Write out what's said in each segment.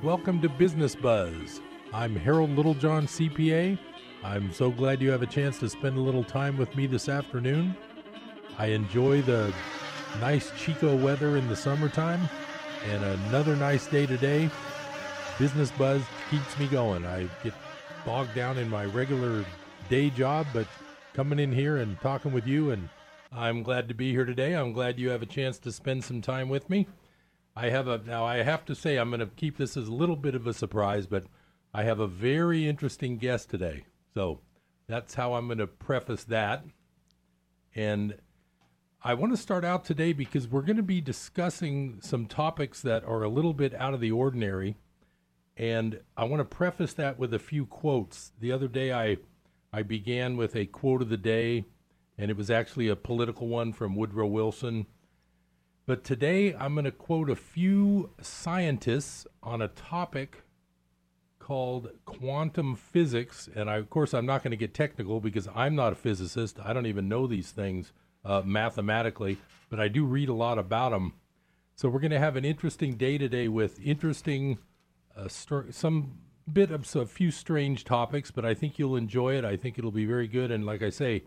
Welcome to Business Buzz. I'm Harold Littlejohn, CPA. I'm so glad you have a chance to spend a little time with me this afternoon. I enjoy the nice Chico weather in the summertime and another nice day today. Business Buzz keeps me going. I get bogged down in my regular day job, but coming in here and talking with you, and I'm glad to be here today. I'm glad you have a chance to spend some time with me. I have a now. I have to say, I'm going to keep this as a little bit of a surprise, but I have a very interesting guest today. So that's how I'm going to preface that. And I want to start out today because we're going to be discussing some topics that are a little bit out of the ordinary. And I want to preface that with a few quotes. The other day, I, I began with a quote of the day, and it was actually a political one from Woodrow Wilson. But today, I'm going to quote a few scientists on a topic called quantum physics. And I, of course, I'm not going to get technical because I'm not a physicist. I don't even know these things uh, mathematically, but I do read a lot about them. So we're going to have an interesting day today with interesting, uh, str- some bit of a few strange topics, but I think you'll enjoy it. I think it'll be very good. And like I say,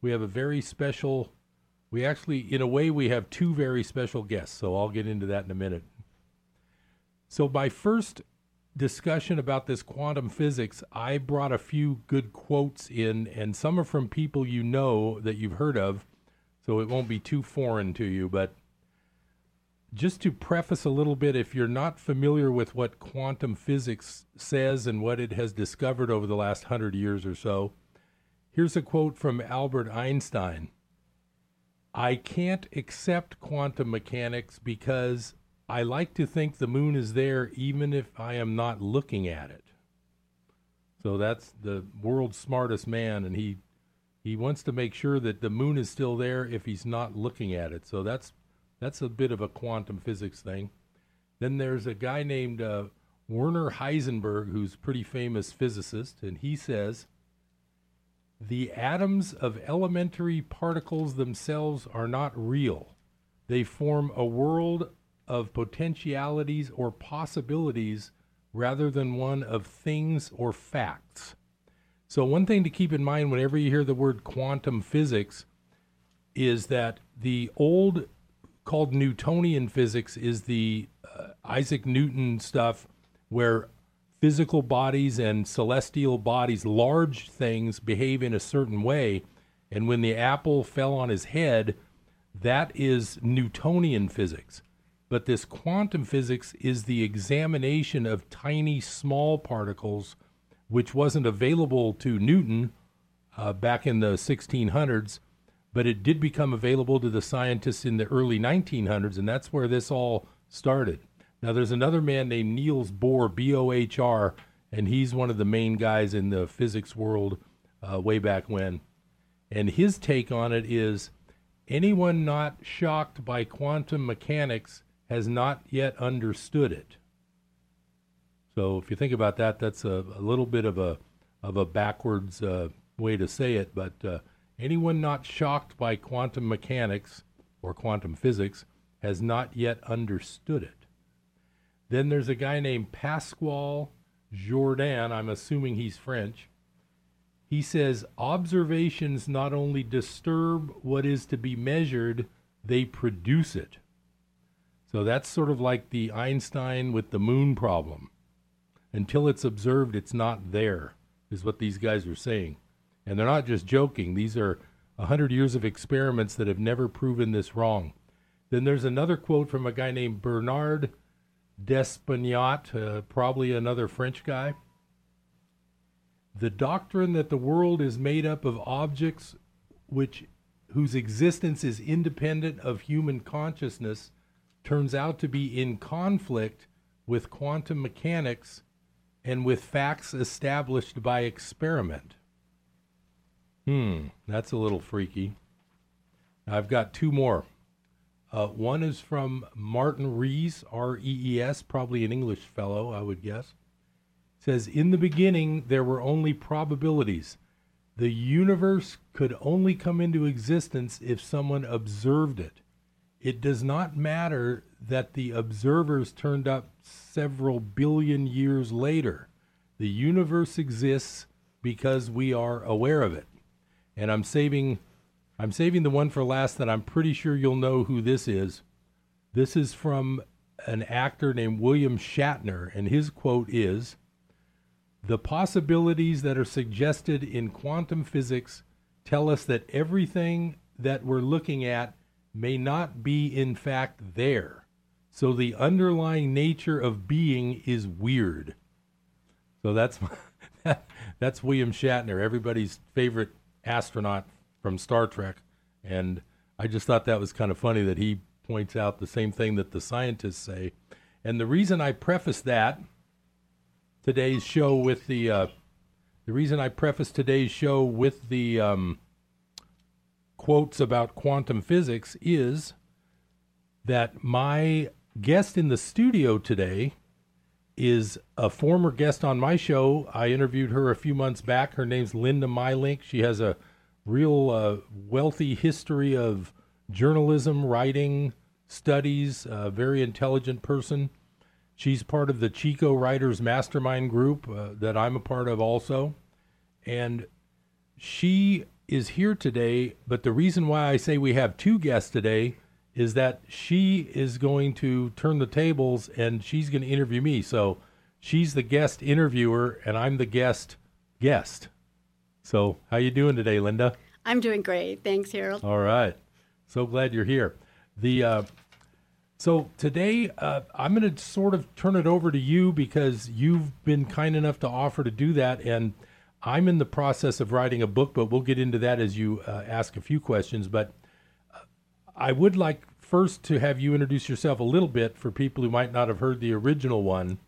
we have a very special. We actually, in a way, we have two very special guests. So I'll get into that in a minute. So my first discussion about this quantum physics, I brought a few good quotes in, and some are from people you know that you've heard of, so it won't be too foreign to you. But just to preface a little bit, if you're not familiar with what quantum physics says and what it has discovered over the last hundred years or so, here's a quote from Albert Einstein. I can't accept quantum mechanics because I like to think the moon is there even if I am not looking at it. So that's the world's smartest man, and he he wants to make sure that the moon is still there if he's not looking at it. So that's that's a bit of a quantum physics thing. Then there's a guy named uh, Werner Heisenberg, who's a pretty famous physicist, and he says the atoms of elementary particles themselves are not real. They form a world of potentialities or possibilities rather than one of things or facts. So, one thing to keep in mind whenever you hear the word quantum physics is that the old called Newtonian physics is the uh, Isaac Newton stuff where physical bodies and celestial bodies, large things, behave in a certain way. And when the apple fell on his head, that is Newtonian physics. But this quantum physics is the examination of tiny, small particles, which wasn't available to Newton uh, back in the 1600s, but it did become available to the scientists in the early 1900s, and that's where this all started. Now, there's another man named Niels Bohr, B O H R, and he's one of the main guys in the physics world uh, way back when. And his take on it is anyone not shocked by quantum mechanics has not yet understood it. So if you think about that, that's a, a little bit of a of a backwards uh, way to say it. But uh, anyone not shocked by quantum mechanics or quantum physics has not yet understood it. Then there's a guy named Pascual Jordan. I'm assuming he's French. He says observations not only disturb what is to be measured, they produce it. So that's sort of like the Einstein with the moon problem. Until it's observed, it's not there, is what these guys are saying. And they're not just joking. These are 100 years of experiments that have never proven this wrong. Then there's another quote from a guy named Bernard Despinacht, uh, probably another French guy. The doctrine that the world is made up of objects which whose existence is independent of human consciousness turns out to be in conflict with quantum mechanics and with facts established by experiment. Hmm, that's a little freaky. I've got two more. Uh, one is from Martin Rees, R E E S, probably an English fellow, I would guess. Says, In the beginning, there were only probabilities. The universe could only come into existence if someone observed it. it does not matter that the observers turned up several billion years later. The universe exists because we are aware of it. And I'm saving I'm saving the one for last that I'm pretty sure you'll know who this is. This is from an actor named William Shatner and his quote is the possibilities that are suggested in quantum physics tell us that everything that we're looking at may not be in fact there. So the underlying nature of being is weird. So that's that's William Shatner, everybody's favorite astronaut from Star Trek, and I just thought that was kind of funny that he points out the same thing that the scientists say. And the reason I preface that today's show with the uh, the reason I preface today's show with the um, quotes about quantum physics is that my guest in the studio today is a former guest on my show. I interviewed her a few months back. Her name's Linda Mylink. She has a real uh, wealthy history of journalism, writing, studies, a very intelligent person. She's part of the Chico Writers Mastermind group uh, that I'm a part of also. And she is here today, but the reason why I say we have two guests today is that she is going to turn the tables and she's going to interview me. So she's the guest interviewer and I'm the guest guest. So how you doing today, Linda? I'm doing great. Thanks, Harold. All right. So glad you're here. The uh, so today uh, I'm going to sort of turn it over to you because you've been kind enough to offer to do that, and I'm in the process of writing a book, but we'll get into that as you uh, ask a few questions. But uh, I would like first to have you introduce yourself a little bit for people who might not have heard the original one.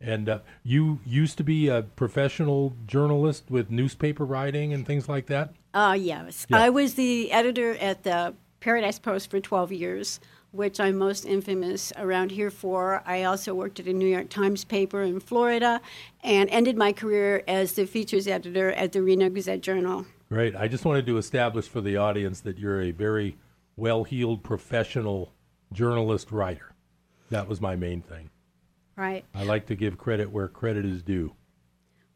And uh, you used to be a professional journalist with newspaper writing and things like that? Uh, yes. Yeah. I was the editor at the Paradise Post for 12 years, which I'm most infamous around here for. I also worked at a New York Times paper in Florida and ended my career as the features editor at the Reno Gazette Journal. Great. I just wanted to establish for the audience that you're a very well heeled professional journalist writer. That was my main thing. Right. I like to give credit where credit is due.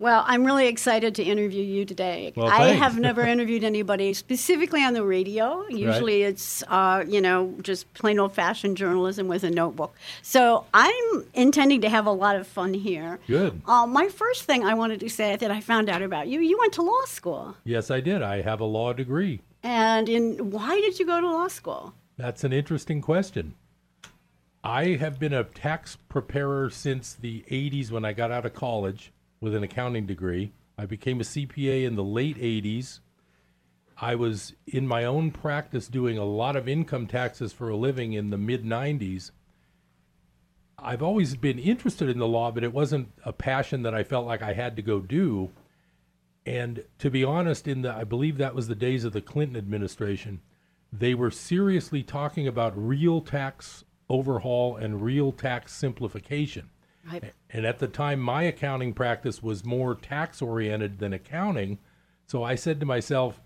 Well, I'm really excited to interview you today. Well, I have never interviewed anybody specifically on the radio. Usually right. it's, uh, you know, just plain old fashioned journalism with a notebook. So I'm intending to have a lot of fun here. Good. Uh, my first thing I wanted to say that I found out about you, you went to law school. Yes, I did. I have a law degree. And in why did you go to law school? That's an interesting question. I have been a tax preparer since the 80s when I got out of college with an accounting degree. I became a CPA in the late 80s. I was in my own practice doing a lot of income taxes for a living in the mid 90s. I've always been interested in the law, but it wasn't a passion that I felt like I had to go do. And to be honest, in the I believe that was the days of the Clinton administration, they were seriously talking about real tax overhaul and real tax simplification. Right. And at the time, my accounting practice was more tax oriented than accounting. So I said to myself,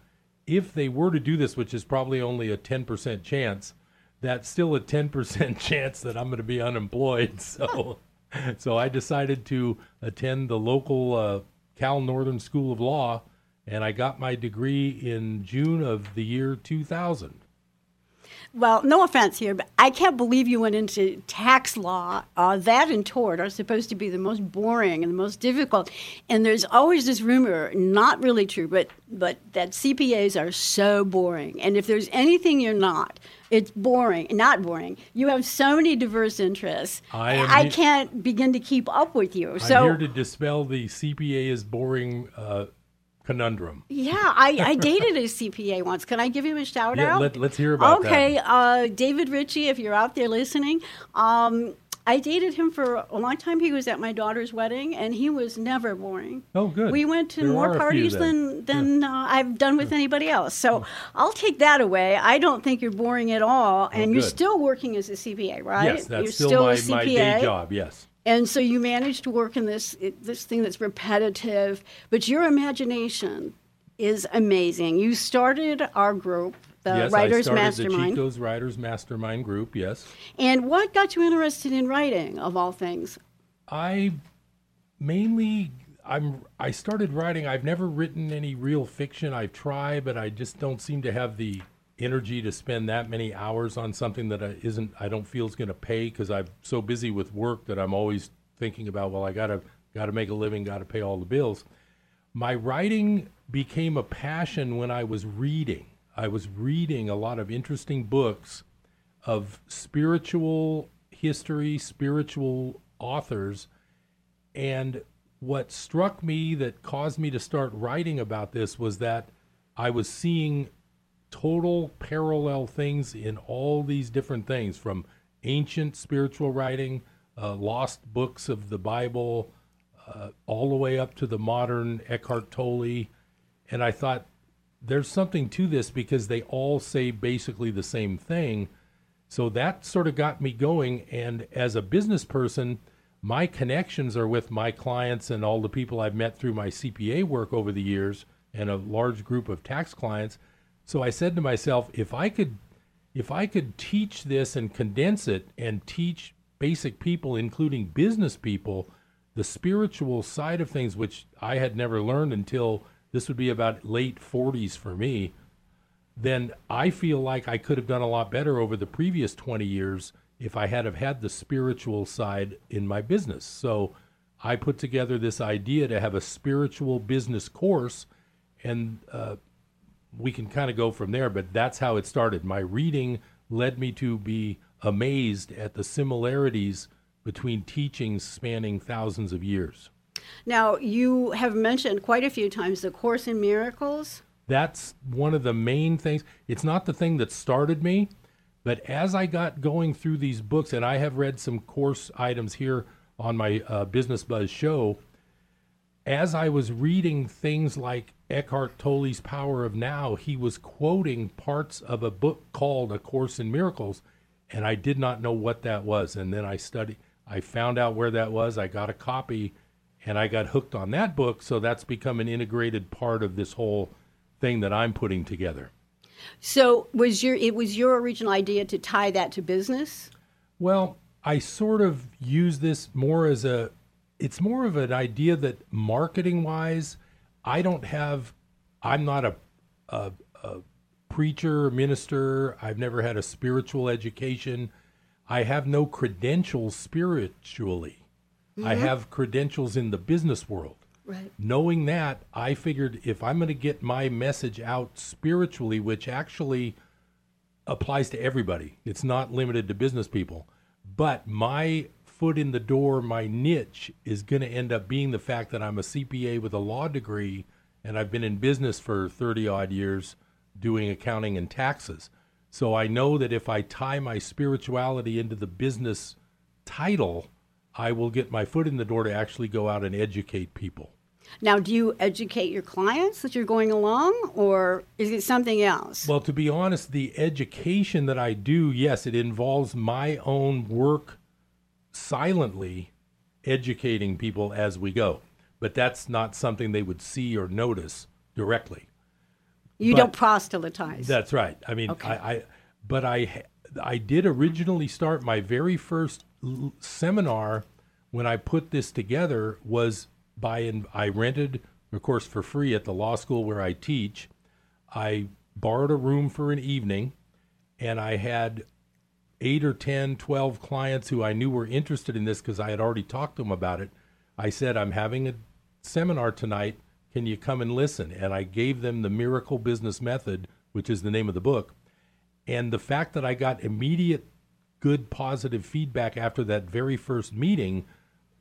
if they were to do this, which is probably only a 10% chance, that's still a 10% chance that I'm going to be unemployed. So, so I decided to attend the local uh, Cal Northern School of Law, and I got my degree in June of the year 2000 well, no offense here, but I can't believe you went into tax law. Uh, that and tort are supposed to be the most boring and the most difficult. And there's always this rumor, not really true, but but that CPAs are so boring. And if there's anything you're not, it's boring. Not boring. You have so many diverse interests. I, I can't begin to keep up with you. I'm so here to dispel the CPA is boring uh, conundrum. Yeah, I, I dated a CPA once. Can I give him a shout Yeah, out? let, let's hear about it. okay, that. uh, David Ritchie, if you're out there listening, um, I dated him for a long time. He was at my daughter's wedding, and he was never boring. Oh, good. We went to There more are a few parties than than uh, I've done with anybody else. So I'll take that away. I don't think you're boring at all, and you're still working as a CPA, right? Yes, that's you're still, my, a CPA. my day job, yes. And so you manage to work in this this thing that's repetitive, but your imagination is amazing. You started our group, the yes, Writers I started Mastermind. the Chico's Writers Mastermind group. Yes. And what got you interested in writing, of all things? I mainly I'm I started writing. I've never written any real fiction. I've tried, but I just don't seem to have the energy to spend that many hours on something that I isn't I don't feel is going to pay because I'm so busy with work that I'm always thinking about well I got to got to make a living, got to pay all the bills. My writing became a passion when I was reading. I was reading a lot of interesting books of spiritual history, spiritual authors, and what struck me that caused me to start writing about this was that I was seeing total parallel things in all these different things from ancient spiritual writing, uh, lost books of the Bible, uh, all the way up to the modern Eckhart Tolle. And I thought there's something to this because they all say basically the same thing. So that sort of got me going. And as a business person, my connections are with my clients and all the people I've met through my CPA work over the years and a large group of tax clients. So I said to myself, if I could if I could teach this and condense it and teach basic people including business people the spiritual side of things which I had never learned until this would be about late 40s for me, then I feel like I could have done a lot better over the previous 20 years if I had have had the spiritual side in my business. So I put together this idea to have a spiritual business course, and uh, we can kind of go from there. But that's how it started. My reading led me to be amazed at the similarities between teachings spanning thousands of years. Now, you have mentioned quite a few times the Course in Miracles. That's one of the main things. It's not the thing that started me, but as I got going through these books, and I have read some course items here on my uh, Business Buzz show, as I was reading things like Eckhart Tolle's Power of Now, he was quoting parts of a book called A Course in Miracles, and I did not know what that was. And then I studied, I found out where that was. I got a copy, and I got hooked on that book. So that's become an integrated part of this whole thing that I'm putting together. So was your it was your original idea to tie that to business? Well, I sort of use this more as a it's more of an idea that marketing wise, I don't have I'm not a, a, a preacher, minister. I've never had a spiritual education. I have no credentials spiritually. Mm-hmm. I have credentials in the business world. Right. Knowing that, I figured if I'm going to get my message out spiritually, which actually applies to everybody, it's not limited to business people, but my foot in the door, my niche is going to end up being the fact that I'm a CPA with a law degree and I've been in business for 30 odd years doing accounting and taxes. So I know that if I tie my spirituality into the business title, I will get my foot in the door to actually go out and educate people. Now, do you educate your clients that you're going along, or is it something else? Well, to be honest, the education that I do, yes, it involves my own work silently educating people as we go. But that's not something they would see or notice directly. You but don't proselytize. That's right. I mean, okay. I, I, but I, I did originally start my very first l- seminar when I put this together was by in, I rented, of course, for free at the law school where I teach. I borrowed a room for an evening, and I had eight or 10, 12 clients who I knew were interested in this because I had already talked to them about it. I said, I'm having a seminar tonight. Can you come and listen? And I gave them the Miracle Business Method, which is the name of the book. And the fact that I got immediate good positive feedback after that very first meeting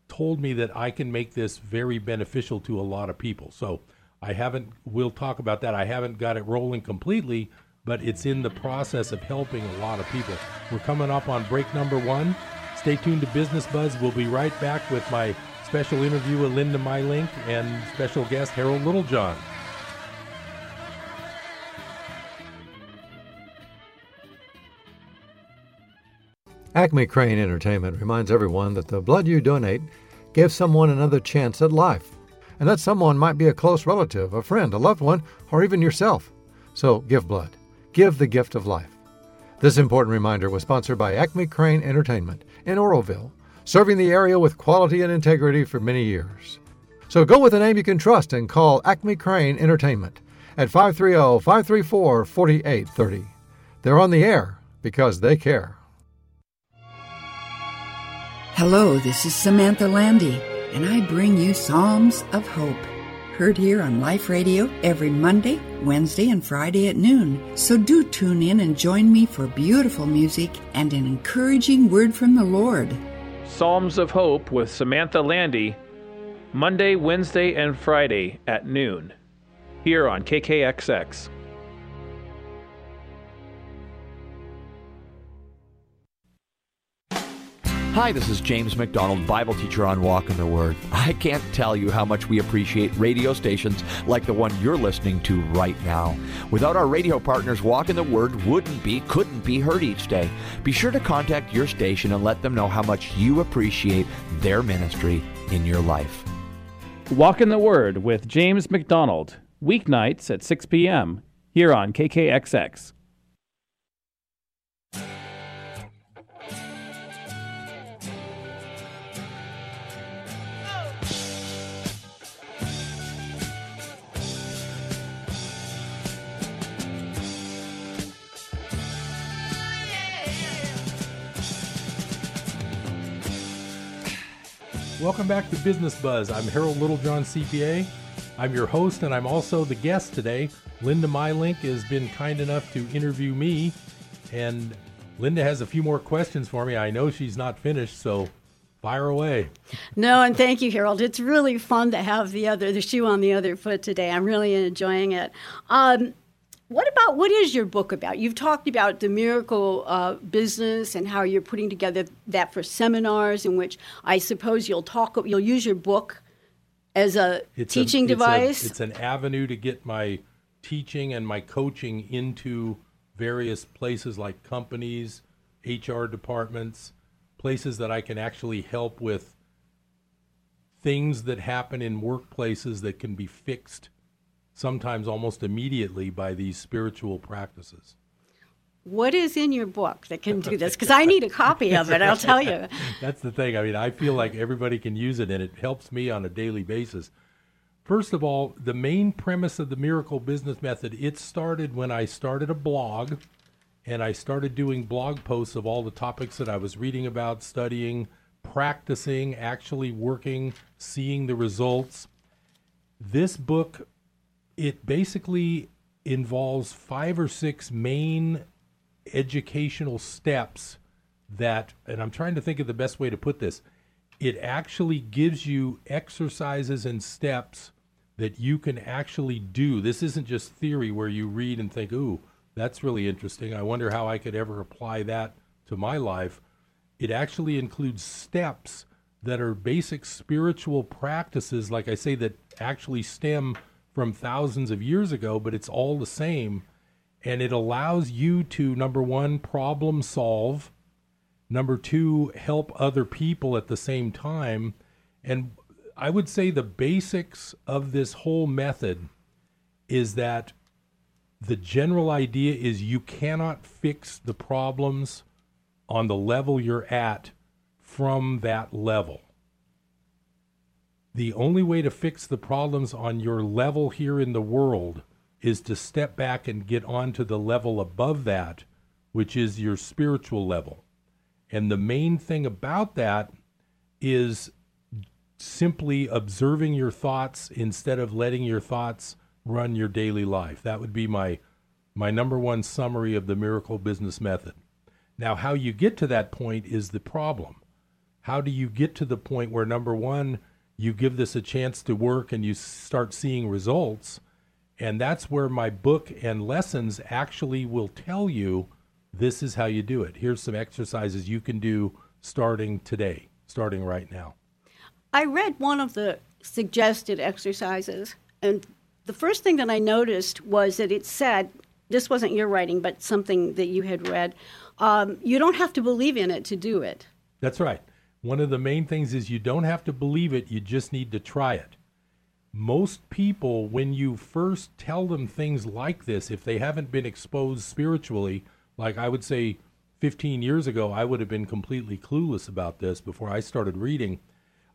told me that I can make this very beneficial to a lot of people. So I haven't, we'll talk about that. I haven't got it rolling completely, but it's in the process of helping a lot of people. We're coming up on break number one. Stay tuned to Business Buzz. We'll be right back with my special interview with Linda Mylink and special guest Harold Littlejohn. Acme Crane Entertainment reminds everyone that the blood you donate gives someone another chance at life. and that someone might be a close relative, a friend, a loved one, or even yourself. So give blood. Give the gift of life. This important reminder was sponsored by Acme Crane Entertainment in Oroville, serving the area with quality and integrity for many years. So go with a name you can trust and call Acme Crane Entertainment at 530 534 4830. They're on the air because they care. Hello, this is Samantha Landy, and I bring you Psalms of Hope. Heard here on Life Radio every Monday, Wednesday, and Friday at noon. So do tune in and join me for beautiful music and an encouraging word from the Lord. Psalms of Hope with Samantha Landy, Monday, Wednesday, and Friday at noon, here on KKXX. Hi, this is James MacDonald, Bible teacher on Walk in the Word. I can't tell you how much we appreciate radio stations like the one you're listening to right now. Without our radio partners, Walk in the Word wouldn't be, couldn't be heard each day. Be sure to contact your station and let them know how much you appreciate their ministry in your life. Walk in the Word with James MacDonald, weeknights at 6 p.m. here on KKXX. Welcome back to Business Buzz. I'm Harold Littlejohn, CPA. I'm your host, and I'm also the guest today. Linda Mylink has been kind enough to interview me, and Linda has a few more questions for me. I know she's not finished, so fire away. No, and thank you, Harold. It's really fun to have the other the shoe on the other foot today. I'm really enjoying it. Um, what about what is your book about? You've talked about the miracle uh, business and how you're putting together that for seminars, in which I suppose you'll talk, you'll use your book as a It's teaching a, it's a- device. it's an avenue to get my teaching and my coaching into various places like companies, HR departments, places that I can actually help with things that happen in workplaces that can be fixed sometimes almost immediately by these spiritual practices. what is in your book that can do this? Because I need a copy of it. I'll tell you. That's the thing. I mean, I feel like everybody can use it and it helps me on a daily basis. First of all, the main premise of the miracle business method, it started when I started a blog and I started doing blog posts of all the topics that I was reading about, studying, practicing, actually working, seeing the results. This book it basically involves five or six main educational steps that, and I'm trying to think of the best way to put this. It actually gives you exercises and steps that you can actually do. This isn't just theory where you read and think, ooh, that's really interesting. I wonder how I could ever apply that to my life. It actually includes steps that are basic spiritual practices, like I say, that actually stem from thousands of years ago, but it's all the same. And it allows you to, number one, problem solve, number two, help other people at the same time. And I would say the basics of this whole method is that the general idea is you cannot fix the problems on the level you're at from that level. The only way to fix the problems on your level here in the world is to step back and get onto the level above that, which is your spiritual level. And the main thing about that is simply observing your thoughts instead of letting your thoughts run your daily life. That would be my my number one summary of the miracle business method. Now, how you get to that point is the problem. How do you get to the point where number one, you give this a chance to work and you start seeing results? And that's where my book and lessons actually will tell you this is how you do it. Here's some exercises you can do starting today, starting right now. I read one of the suggested exercises, and the first thing that I noticed was that it said this wasn't your writing, but something that you had read. Um, you don't have to believe in it to do it. That's right. One of the main things is you don't have to believe it, you just need to try it. most people, when you first tell them things like this, if they haven't been exposed spiritually, like I would say 15 years ago, I would have been completely clueless about this before I started reading.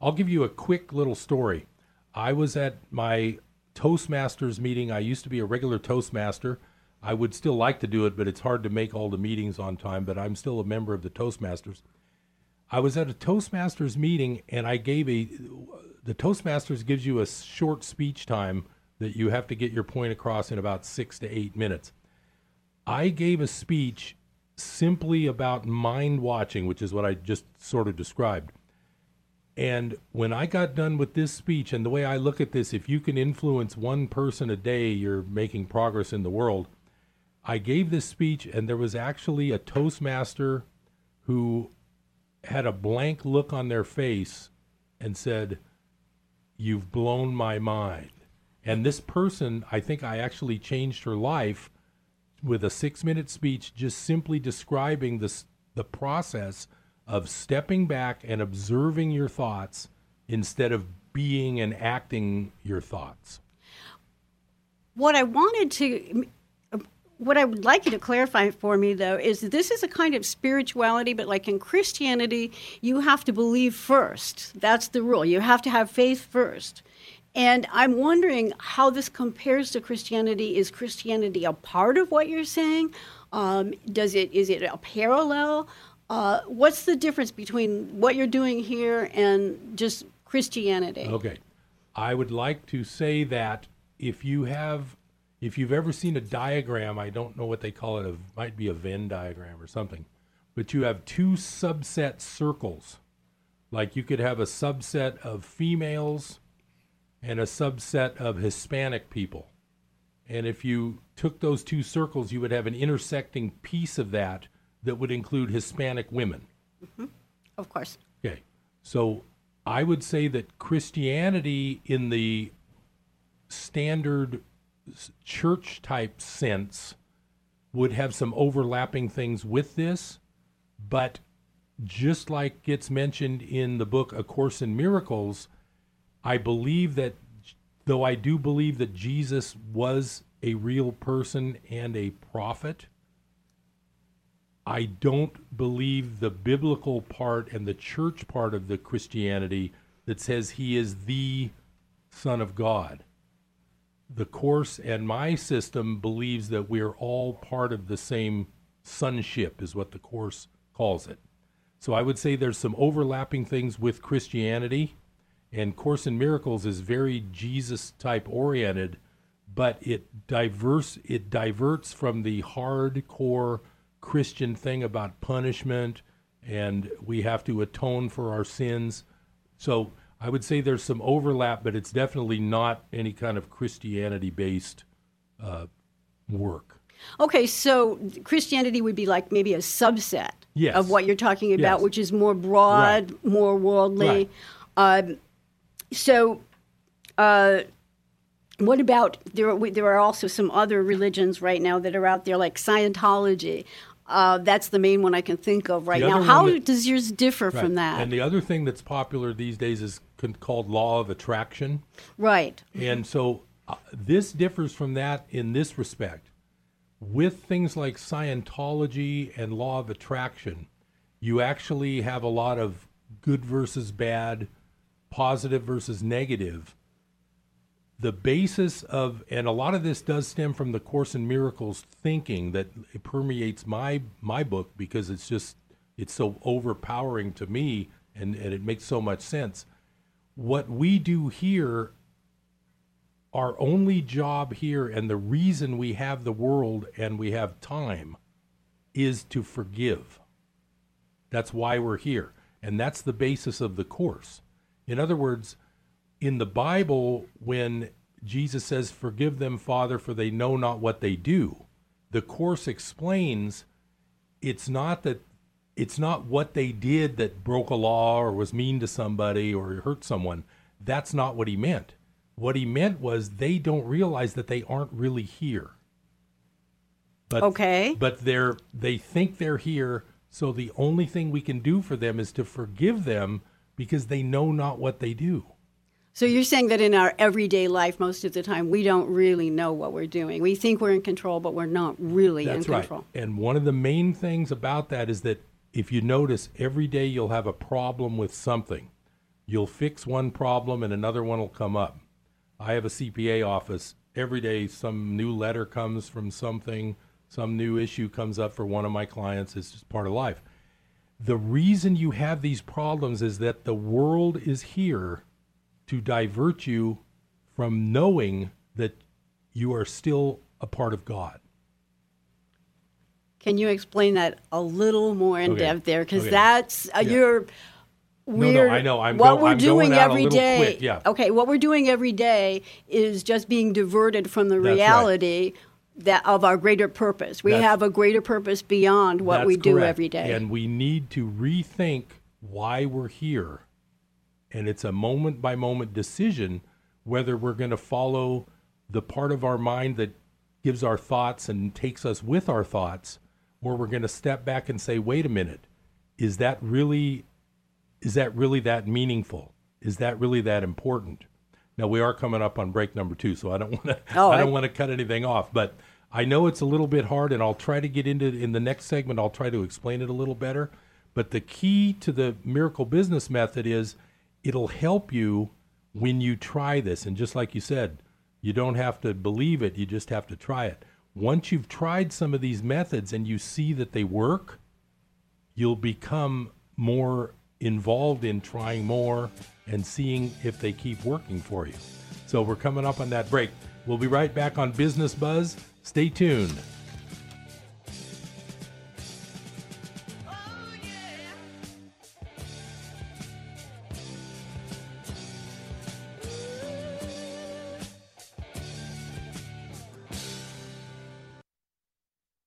I'll give you a quick little story. I was at my Toastmasters meeting. I used to be a regular Toastmaster. I would still like to do it, but it's hard to make all the meetings on time, but I'm still a member of the Toastmasters. I was at a Toastmasters meeting and I gave a the Toastmasters gives you a short speech time that you have to get your point across in about 6 to 8 minutes. I gave a speech simply about mind watching, which is what I just sort of described. And when I got done with this speech, and the way I look at this, if you can influence one person a day, you're making progress in the world. I gave this speech, and there was actually a Toastmaster who had a blank look on their face and said, You've blown my mind. And this person, I think I actually changed her life with a six minute speech, just simply describing this, the process of stepping back and observing your thoughts instead of being and acting your thoughts. What I wanted to what I would like you to clarify for me, though, is this is a kind of spirituality, but like in Christianity, you have to believe first. That's the rule. You have to have faith first. And I'm wondering how this compares to Christianity. Is Christianity a part of what you're saying? Um, does it is it a parallel? Uh, what's the difference between what you're doing here and just Christianity? Okay. I would like to say that if you have, if you've ever seen a diagram, I don't know what they call it, it might be a Venn diagram or something, but you have two subset circles. Like you could have a subset of females and a subset of Hispanic people. And if you took those two circles, you would have an intersecting piece of that that would include Hispanic women. Mm-hmm. Of course. Okay. So I would say that Christianity, in the standard church type sense, would have some overlapping things with this, but just like gets mentioned in the book A Course in Miracles, I believe that though I do believe that Jesus was a real person and a prophet, I don't believe the biblical part and the church part of the Christianity that says he is the Son of God. The Course and my system believes that we are all part of the same sonship, is what the Course calls it. So I would say there's some overlapping things with Christianity, and Course in Miracles is very Jesus type oriented, but it diverse it diverts from the hardcore Christian thing about punishment and we have to atone for our sins. So I would say there's some overlap, but it's definitely not any kind of Christianity based uh, work. Okay, so Christianity would be like maybe a subset yes. of what you're talking about, yes. which is more broad, right. more worldly. Right. Um, so, uh, what about there? Are, there are also some other religions right now that are out there, like Scientology. Uh, that's the main one I can think of right now. How that- does yours differ Right. from that? And the other thing that's popular these days is called law of attraction. right. And so uh, this differs from that in this respect. With things like Scientology and law of attraction, you actually have a lot of good versus bad, positive versus negative. The basis of, and a lot of this does stem from the Course in Miracles thinking that it permeates my my book because it's just it's so overpowering to me and, and it makes so much sense. What we do here our only job here and the reason we have the world and we have time is to forgive. That's why we're here. And that's the basis of the course. In other words, in the Bible, when Jesus says, Forgive them, Father, for they know not what they do, the course explains it's not that it's not what they did that broke a law or was mean to somebody or hurt someone. That's not what he meant. What he meant was they don't realize that they aren't really here. But, Okay. But they're they think they're here, so the only thing we can do for them is to forgive them because they know not what they do. So you're saying that in our everyday life, most of the time, we don't really know what we're doing. We think we're in control, but we're not really That's in right. control. And one of the main things about that is that if you notice, every day you'll have a problem with something. You'll fix one problem and another one will come up. I have a CPA office. Every day, some new letter comes from something, some new issue comes up for one of my clients. It's just part of life. The reason you have these problems is that the world is here to divert you from knowing that you are still a part of God. Can you explain that a little more in Okay. depth there? Because Okay. that's uh, Yeah. you're. no, We're, I know. I'm what go- we're I'm going doing little quick, yeah. Okay, what we're doing every day is just being diverted from the That's right. reality that of our greater purpose. We That's- have a greater purpose beyond what we do correct. every day. And we need to rethink why we're here. And it's a moment by moment decision whether we're going to follow the part of our mind that gives our thoughts and takes us with our thoughts, or we're going to step back and say, wait a minute, is that really is that really that meaningful? Is that really that important? Now we are coming up on break number two, so I don't want to Oh, I I- don't want to cut anything off, but I know it's a little bit hard, and I'll try to get into in the next segment. I'll try to explain it a little better. But the key to the miracle business method is it'll help you when you try this, and just like you said, you don't have to believe it; you just have to try it. Once you've tried some of these methods and you see that they work, you'll become more involved in trying more and seeing if they keep working for you. So we're coming up on that break. We'll be right back on Business Buzz. Stay tuned.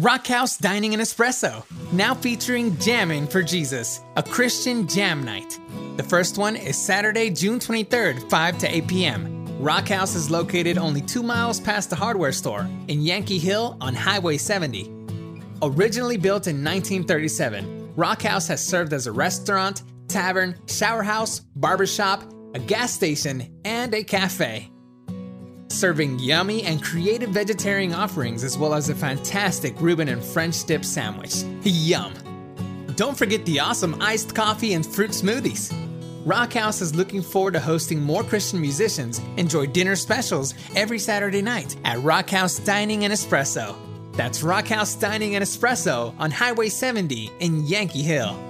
Rockhouse Dining and Espresso, now featuring Jamming for Jesus, a Christian jam night. The first one is Saturday, June 23rd, 5 to 8 p.m. Rockhouse is located only two miles past the hardware store in Yankee Hill on Highway 70. Originally built in 1937, Rockhouse has served as a restaurant, tavern, shower house, barbershop, a gas station, and a cafe serving yummy and creative vegetarian offerings as well as a fantastic Reuben and French dip sandwich. Yum! Don't forget the awesome iced coffee and fruit smoothies. Rockhouse is looking forward to hosting more Christian musicians. Enjoy dinner specials every Saturday night at Rockhouse Dining and Espresso. That's Rockhouse Dining and Espresso on Highway 70 in Yankee Hill.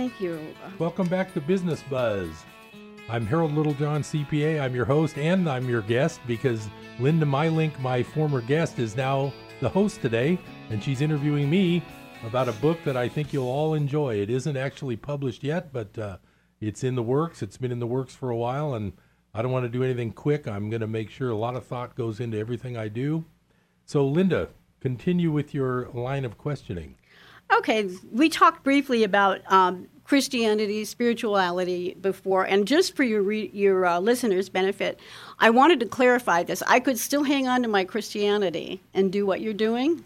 Thank you. Welcome back to Business Buzz. I'm Harold Littlejohn, CPA. I'm your host and I'm your guest because Linda Mylink, my former guest, is now the host today, and she's interviewing me about a book that I think you'll all enjoy. It isn't actually published yet, but uh, it's in the works. It's been in the works for a while, and I don't want to do anything quick. I'm going to make sure a lot of thought goes into everything I do. So, Linda, continue with your line of questioning. Okay, we talked briefly about um, Christianity, spirituality before, and just for your re- your uh, listeners' benefit, I wanted to clarify this. I could still hang on to my Christianity and do what you're doing.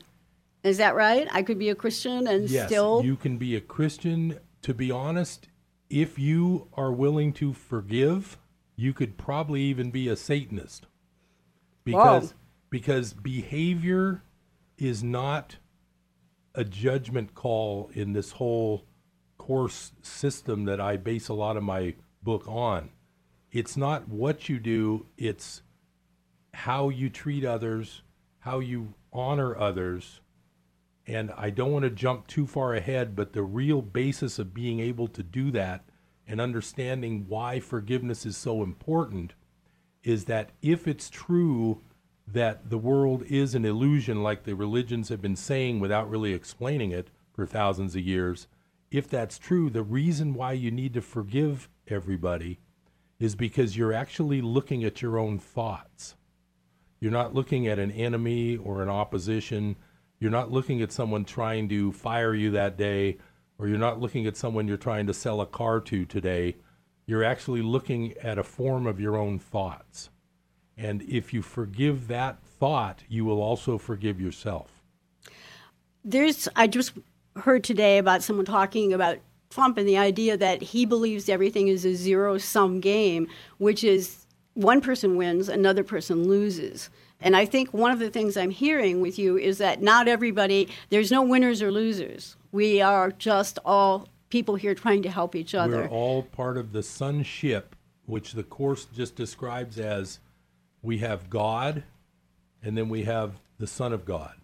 Is that right? I could be a Christian and yes, still. you can be a Christian. To be honest, if you are willing to forgive, you could probably even be a Satanist. Because Whoa. because behavior is not a judgment call in this whole course system that I base a lot of my book on. It's not what you do, it's how you treat others, how you honor others. And I don't want to jump too far ahead, but the real basis of being able to do that and understanding why forgiveness is so important is that if it's true that the world is an illusion, like the religions have been saying without really explaining it for thousands of years, if that's true, the reason why you need to forgive everybody is because you're actually looking at your own thoughts. You're not looking at an enemy or an opposition. You're not looking at someone trying to fire you that day, or you're not looking at someone you're trying to sell a car to today. You're actually looking at a form of your own thoughts. And if you forgive that thought, you will also forgive yourself. There's, I just heard today about someone talking about Trump and the idea that he believes everything is a zero sum game, which is one person wins, another person loses. And I think one of the things I'm hearing with you is that not everybody, there's no winners or losers. We are just all people here trying to help each other. We're all part of the sonship, which the Course just describes as we have God and then we have the Son of God.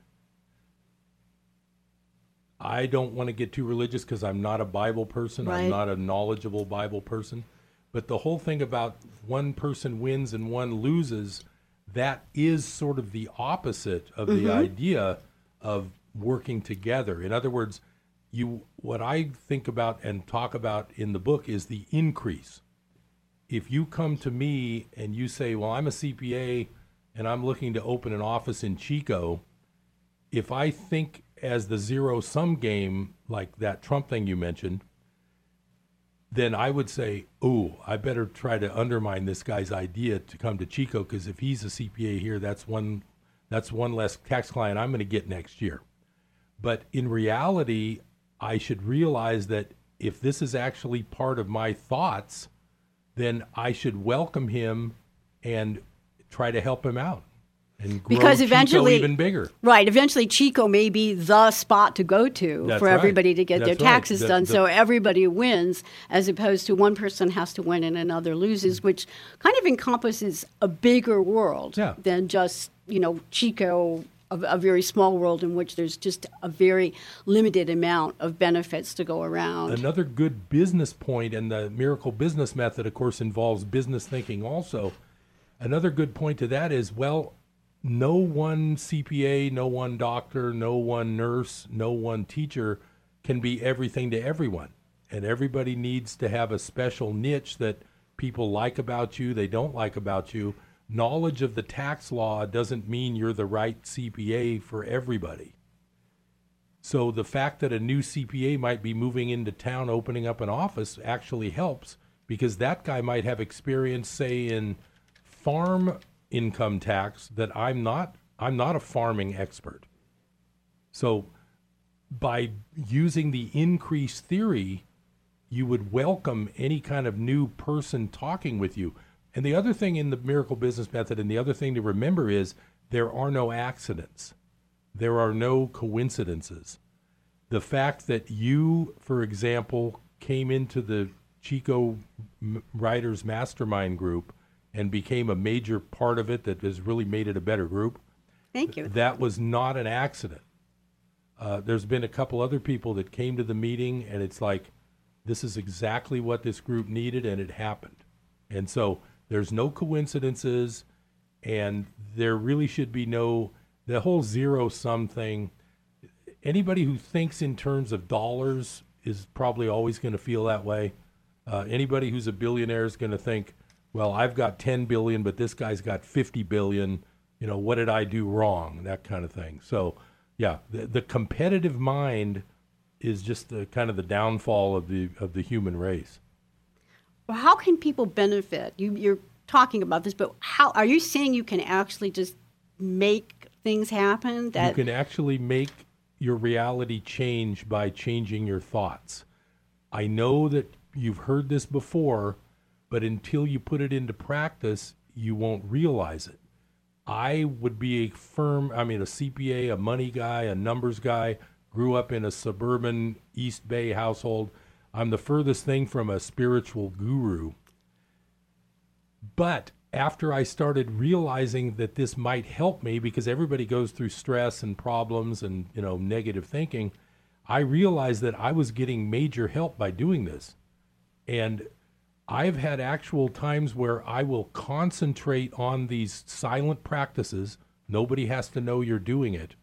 I don't want to get too religious because I'm not a Bible person. Right. I'm not a knowledgeable Bible person. But the whole thing about one person wins and one loses, that is sort of the opposite of the Mhm. idea of working together. In other words, you what I think about and talk about in the book is the increase. If you come to me and you say, "Well, I'm a CPA and I'm looking to open an office in Chico," if I think as the zero sum game like that Trump thing you mentioned, then I would say, "Oh, I better try to undermine this guy's idea to come to Chico because if he's a CPA here, that's one that's one less tax client I'm going to get next year." But in reality, I should realize that if this is actually part of my thoughts, then I should welcome him and try to help him out and grow because Chico eventually even bigger. right eventually chico may be the spot to go to That's for right. everybody to get their That's right. taxes The- done the- so everybody wins as opposed to one person has to win and another loses mm-hmm. which kind of encompasses a bigger world Yeah. than just you know chico a, a very small world in which there's just a very limited amount of benefits to go around Another good business point, and the miracle business method, of course, involves business thinking also. Another good point to that is well, no one CPA, no one doctor, no one nurse, no one teacher can be everything to everyone. And everybody needs to have a special niche that people like about you, they don't like about you. Knowledge of the tax law doesn't mean you're the right CPA for everybody. So the fact that a new CPA might be moving into town opening up an office actually helps because that guy might have experience say in farm income tax that I'm not I'm not a farming expert. So by using the increase theory, you would welcome any kind of new person talking with you. And the other thing in the miracle business method and the other thing to remember is there are no accidents. There are no coincidences. The fact that you, for example, came into the Chico Writers Mastermind group and became a major part of it that has really made it a better group, thank you that was not an accident. Uh, there's been a couple other people that came to the meeting, and it's like, this is exactly what this group needed, and it happened. And so there's no coincidences, and there really should be no, the whole zero sum thing. Anybody who thinks in terms of dollars is probably always going to feel that way. Uh, anybody who's a billionaire is going to think, well, I've got 10 billion, but this guy's got 50 billion. You know, what did I do wrong? That kind of thing. So, yeah, the, the competitive mind is just the kind of the downfall of the of the human race. How can people benefit? You, you're talking about this, but how are you saying you can actually just make things happen? That you can actually make your reality change by changing your thoughts. I know that you've heard this before, but until you put it into practice, you won't realize it. I would be a firm, I mean, a CPA, a money guy, a numbers guy, grew up in a suburban East Bay household. I'm the furthest thing from a spiritual guru. But after I started realizing that this might help me because everybody goes through stress and problems and, you know, negative thinking, I realized that I was getting major help by doing this. And I've had actual times where I will concentrate on these silent practices. Nobody has to know you're doing it.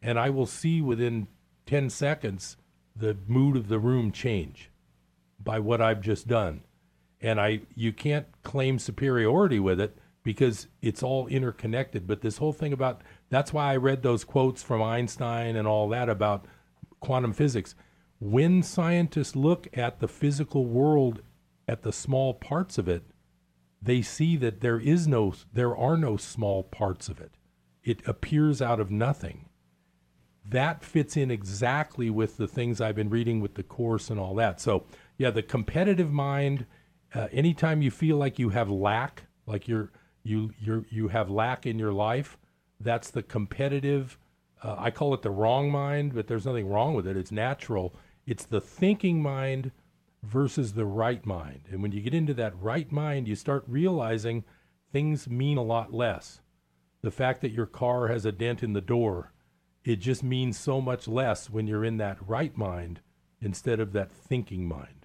And I will see within 10 seconds the mood of the room change by what I've just done. And I you can't claim superiority with it because it's all interconnected. But this whole thing about that's why I read those quotes from Einstein and all that about quantum physics. When scientists look at the physical world at the small parts of it, they see that there is no there are no small parts of it. It appears out of nothing. That fits in exactly with the things I've been reading with the course and all that. So, yeah, the competitive mind uh, anytime you feel like you have lack, like you're you you you have lack in your life, that's the competitive uh, I call it the wrong mind, but there's nothing wrong with it. It's natural. It's the thinking mind versus the right mind. And when you get into that right mind, you start realizing things mean a lot less. The fact that your car has a dent in the door, it just means so much less when you're in that right mind instead of that thinking mind.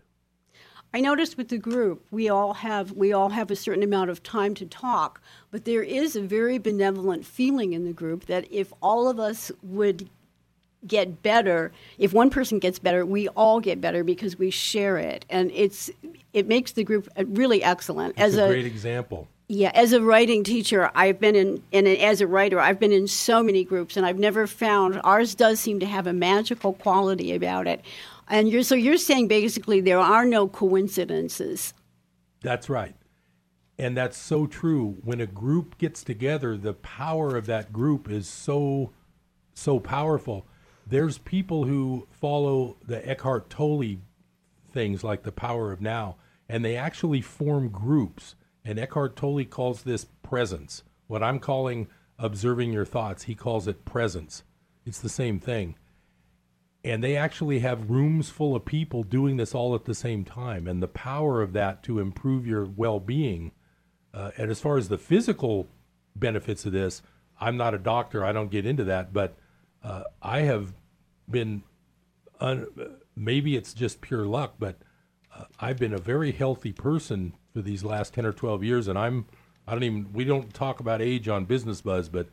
I noticed with the group, we all have we all have a certain amount of time to talk, but there is a very benevolent feeling in the group that if all of us would get better if one person gets better we all get better because we share it. And it's it makes the group uh, really excellent. That's as a, a great example. Yeah as a writing teacher i've been in and as a writer i've been in so many groups and i've never found ours does seem to have a magical quality about it and you're so you're saying basically there are no coincidences that's right and that's so true when a group gets together the power of that group is so so powerful there's people who follow the Eckhart Tolle things like the power of now, and they actually form groups. And Eckhart Tolle calls this presence. What I'm calling observing your thoughts, he calls it presence. It's the same thing. And they actually have rooms full of people doing this all at the same time. And the power of that to improve your well being. Uh, and as far as the physical benefits of this, I'm not a doctor, I don't get into that, but uh, I have been, un- maybe it's just pure luck, but uh, I've been a very healthy person for these last 10 or 12 years. And I'm, I don't even, we don't talk about age on Business Buzz, but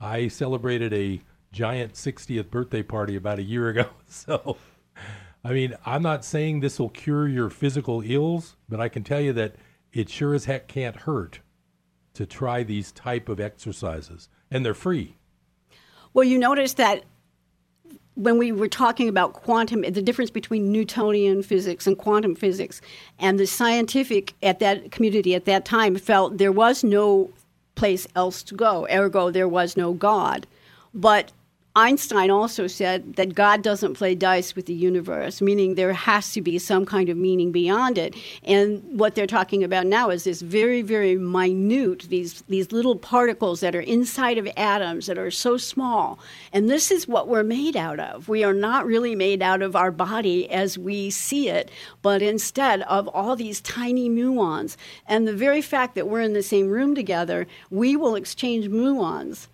I celebrated a giant 60th birthday party about a year ago. So, I mean, I'm not saying this will cure your physical ills, but I can tell you that it sure as heck can't hurt to try these type of exercises, and they're free. Well, you notice that when we were talking about quantum, the difference between Newtonian physics and quantum physics, and the scientific at that community at that time felt there was no place else to go, ergo, there was no God. But Einstein also said that God doesn't play dice with the universe, meaning there has to be some kind of meaning beyond it. And what they're talking about now is this very, very minute, these, these little particles that are inside of atoms that are so small. And this is what we're made out of. We are not really made out of our body as we see it, but instead of all these tiny muons. And the very fact that we're in the same room together, we will exchange muons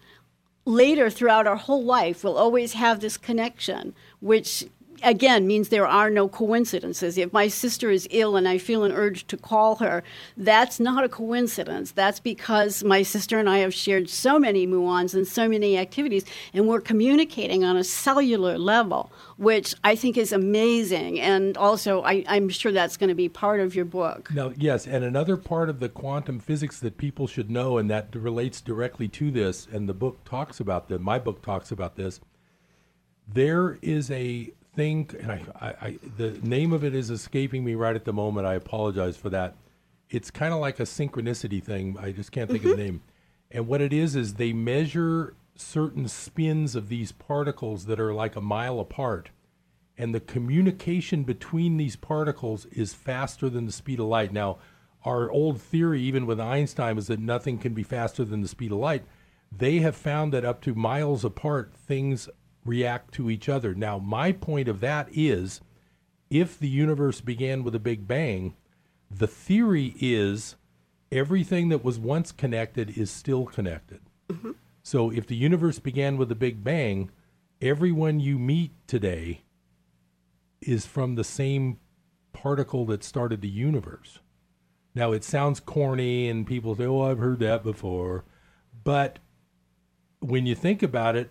later throughout our whole life we'll always have this connection which again means there are no coincidences. If my sister is ill and I feel an urge to call her, that's not a coincidence. That's because my sister and I have shared so many muons and so many activities, and we're communicating on a cellular level, which I think is amazing. And also, I, am sure that's going to be part of your book. Now, yes, and another part of the quantum physics that people should know, and that relates directly to this, and the book talks about that. My book talks about this. There is a thing, and I, I, I, the name of it is escaping me right at the moment. I apologize for that. It's kind of like a synchronicity thing. I just can't think of the mm-hmm. name. And what it is is they measure certain spins of these particles that are like a mile apart, and the communication between these particles is faster than the speed of light. Now, our old theory, even with Einstein, was that nothing can be faster than the speed of light. They have found that up to miles apart, things react to each other. Now, my point of that is if the universe began with a big bang, the theory is everything that was once connected is still connected. Mm-hmm. So if the universe began with a big bang, everyone you meet today is from the same particle that started the universe. Now it sounds corny and people say, "Oh, I've heard that before." But when you think about it,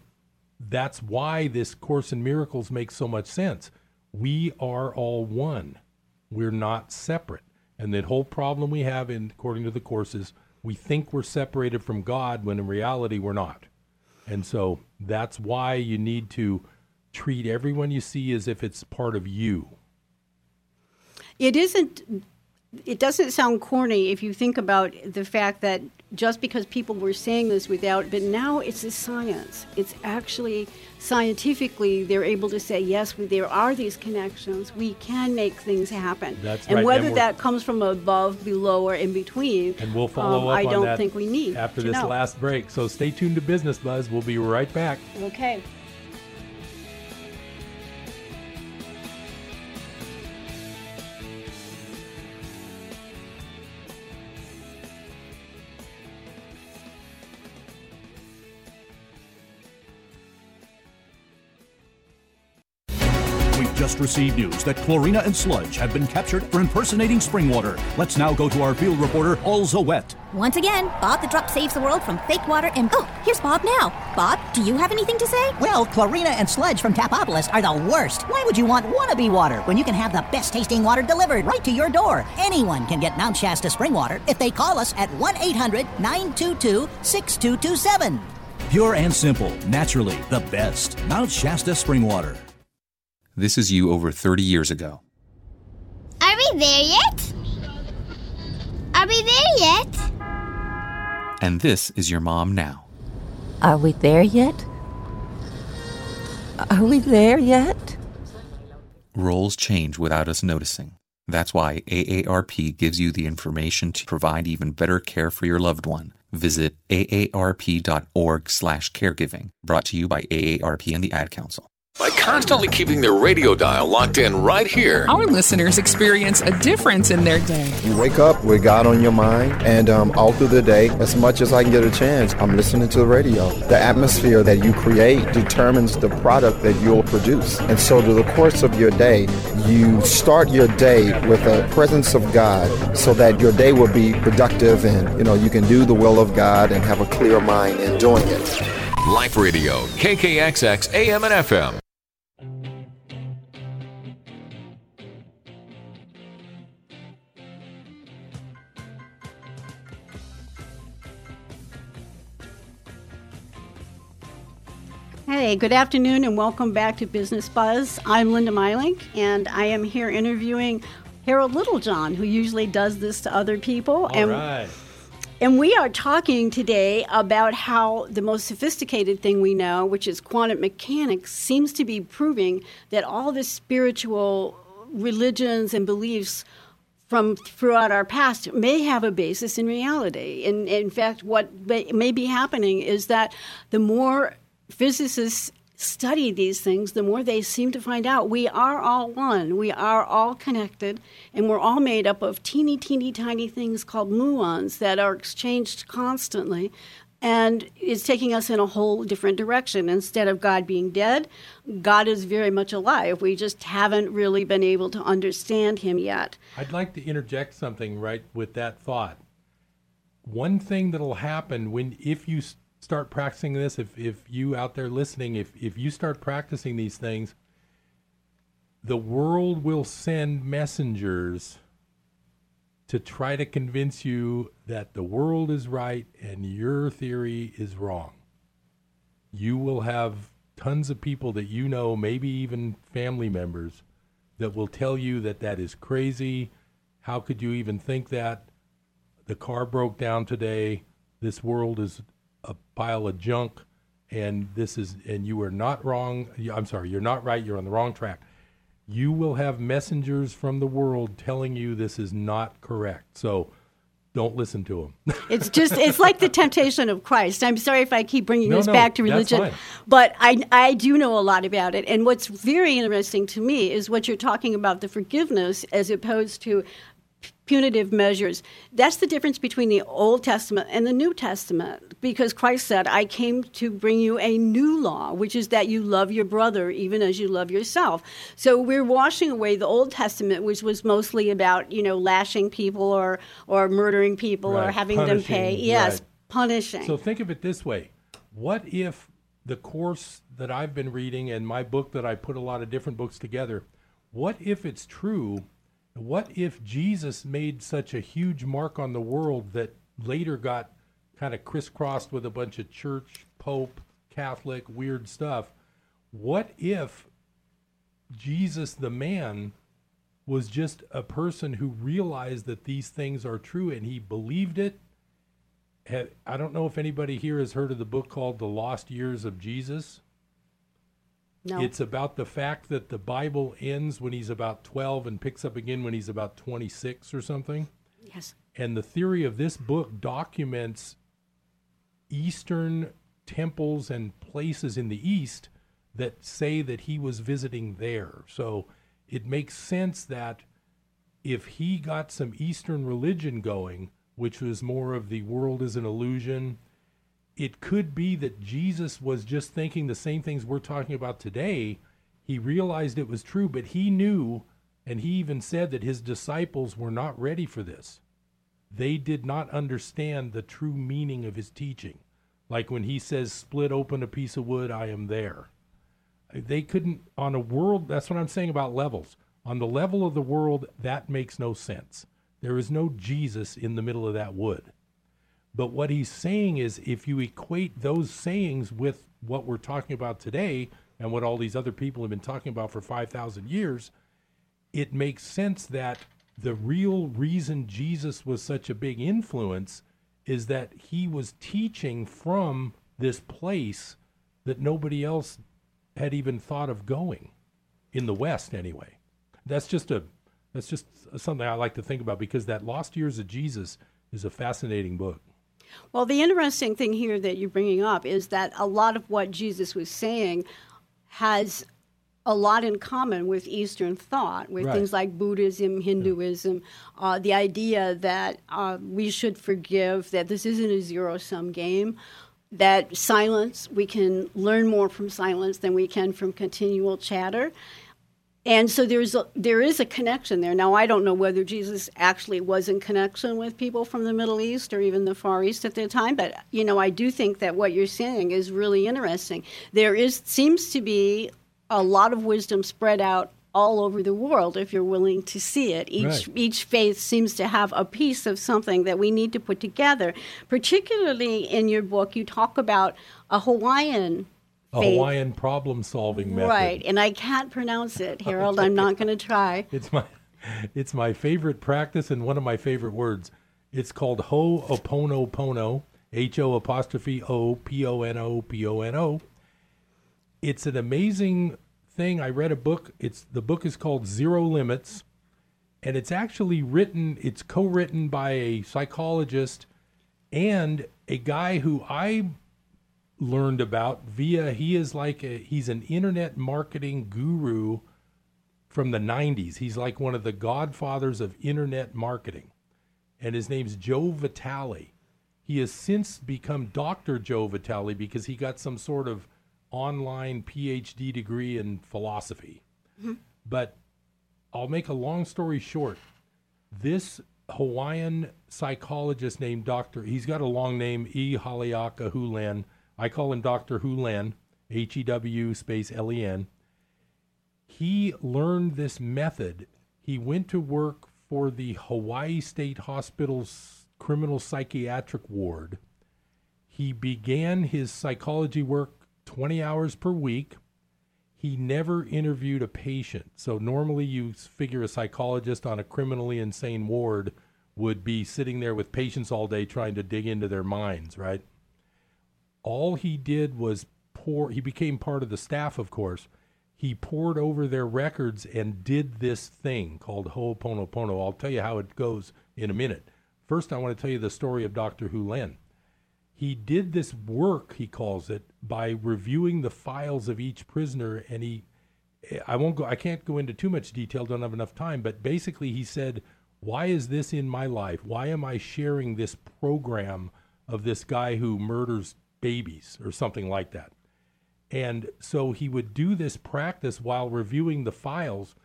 that's why this course in miracles makes so much sense. We are all one. We're not separate. And the whole problem we have in according to the course is we think we're separated from God when in reality we're not. And so that's why you need to treat everyone you see as if it's part of you. It isn't. It doesn't sound corny if you think about the fact that just because people were saying this without, but now it's a science. It's actually scientifically they're able to say yes, there are these connections. We can make things happen. That's and right, whether and that comes from above, below, or in between, And we'll follow um, up I don't think we need after this know. last break. So stay tuned to Business Buzz. We'll be right back. Okay. Just received news that chlorina and sludge have been captured for impersonating spring water. Let's now go to our field reporter, Alza Wet. Once again, Bob the Drop saves the world from fake water and. Oh, here's Bob now. Bob, do you have anything to say? Well, Chlorina and Sludge from Tapopolis are the worst. Why would you want wannabe water when you can have the best tasting water delivered right to your door? Anyone can get Mount Shasta spring water if they call us at 1 800 922 6227. Pure and simple, naturally the best. Mount Shasta spring water. This is you over 30 years ago. Are we there yet? Are we there yet? And this is your mom now. Are we there yet? Are we there yet? Roles change without us noticing. That's why AARP gives you the information to provide even better care for your loved one. Visit aarp.org/caregiving. Brought to you by AARP and the Ad Council. By constantly keeping their radio dial locked in right here, Our listeners experience a difference in their day. You wake up with God on your mind, and um, all through the day, as much as I can get a chance, I'm listening to the radio. The atmosphere that you create determines the product that you'll produce. And so, to the course of your day, you start your day with a presence of God so that your day will be productive and you know you can do the will of God and have a clear mind in doing it. Life Radio, KKXX AM and FM. Hey, good afternoon and welcome back to Business Buzz. I'm Linda Mylink and I am here interviewing Harold Littlejohn, who usually does this to other people. All and, right. And we are talking today about how the most sophisticated thing we know, which is quantum mechanics, seems to be proving that all the spiritual religions and beliefs from throughout our past may have a basis in reality. And in fact, what may, be happening is that the more physicists study these things, the more they seem to find out we are all one. We are all connected, and we're all made up of teeny, teeny, tiny things called muons that are exchanged constantly. And it's taking us in a whole different direction. Instead of God being dead, God is very much alive. We just haven't really been able to understand him yet. I'd like to interject something right with that thought. One thing that'll happen when if you start practicing this, if if you out there listening, if if you start practicing these things, the world will send messengers to try to convince you that the world is right and your theory is wrong. You will have tons of people that you know, maybe even family members, that will tell you that that is crazy. How could you even think that? The car broke down today. This world is a pile of junk, and this is and you are not wrong. I'm sorry, you're not right. You're on the wrong track. You will have messengers from the world telling you this is not correct. So don't listen to them. it's just it's like the temptation of Christ. I'm sorry if I keep bringing No, this no, back to religion, but I I do know a lot about it. And what's very interesting to me is what you're talking about the forgiveness as opposed to punitive measures. That's the difference between the Old Testament and the New Testament because Christ said, "I came to bring you a new law, which is that you love your brother even as you love yourself." So we're washing away the Old Testament which was mostly about, you know, lashing people or or murdering people or Right, having them pay. Yes, right. punishing. So think of it this way: What if the course that I've been reading and my book that I put a lot of different books together? What if it's true? What if Jesus made such a huge mark on the world that later got kind of crisscrossed with a bunch of church, pope, Catholic, weird stuff? What if Jesus, the man, was just a person who realized that these things are true and he believed it I don't know if anybody here has heard of the book called The Lost Years of Jesus. No. It's about the fact that the Bible ends when he's about 12 and picks up again when he's about 26 or something. Yes. And the theory of this book documents Eastern temples and places in the East that say that he was visiting there. So it makes sense that if he got some Eastern religion going, which was more of the world is an illusion, it could be that Jesus was just thinking the same things we're talking about today. He realized it was true, but he knew, and he even said that his disciples were not ready for this. They did not understand the true meaning of his teaching. Like when he says, split open a piece of wood, I am there. They couldn't, on a world, that's what I'm saying about levels. On the level of the world, that makes no sense. There is no Jesus in the middle of that wood. But what he's saying is if you equate those sayings with what we're talking about today and what all these other people have been talking about for 5,000 years, it makes sense that the real reason Jesus was such a big influence is that he was teaching from this place that nobody else had even thought of going in the West anyway. That's just a that's just something I like to think about because that Lost Years of Jesus is a fascinating book. Well, the interesting thing here that you're bringing up is that a lot of what Jesus was saying has a lot in common with Eastern thought, with Right. things like Buddhism, Hinduism, uh, the idea that uh, we should forgive, that this isn't a zero sum game, that silence, we can learn more from silence than we can from continual chatter. And so there's a, there is a connection there. Now I don't know whether Jesus actually was in connection with people from the Middle East or even the Far East at the time, but you know I do think that what you're saying is really interesting. There is seems to be a lot of wisdom spread out all over the world if you're willing to see it. Each Right. each faith seems to have a piece of something that we need to put together. Particularly in your book, you talk about a Hawaiian A faith. Hawaiian problem solving method. Right, and I can't pronounce it, Harold. I'm not going to try. It's my it's my favorite practice and one of my favorite words. It's called ho Ho'oponopono, H O apostrophe O P O N O P O N O. It's an amazing thing. I read a book. It's the book is called Zero Limits, and it's actually written. It's co-written by a psychologist and a guy who I learned about via. He is like a, he's an internet marketing guru from the 90s. He's like one of the godfathers of internet marketing. And his name's Joe Vitale. He has since become Dr. Joe Vitale because he got some sort of online PhD degree in philosophy. Mm-hmm. But I'll make a long story short. This Hawaiian psychologist named Dr. He's got a long name, E. Haleaka Hew Len. I call him Dr. Hew Len, H E W space L E N he learned this method. He went to work for the Hawaii State Hospital's criminal psychiatric ward. He began his psychology work 20 hours per week. He never interviewed a patient. So normally you figure a psychologist on a criminally insane ward would be sitting there with patients all day trying to dig into their minds, right? All he did was pour, he became part of the staff, of course. He poured over their records and did this thing called Ho'oponopono. I'll tell you how it goes in a minute. First, I want to tell you the story of Dr. Hew Len. He did this work, he calls it, by reviewing the files of each prisoner, and he, I won't go, I can't go into too much detail, don't have enough time, but basically he said, why is this in my life? Why am I sharing this program of this guy who murders babies or something like that? And so he would do this practice while reviewing the files.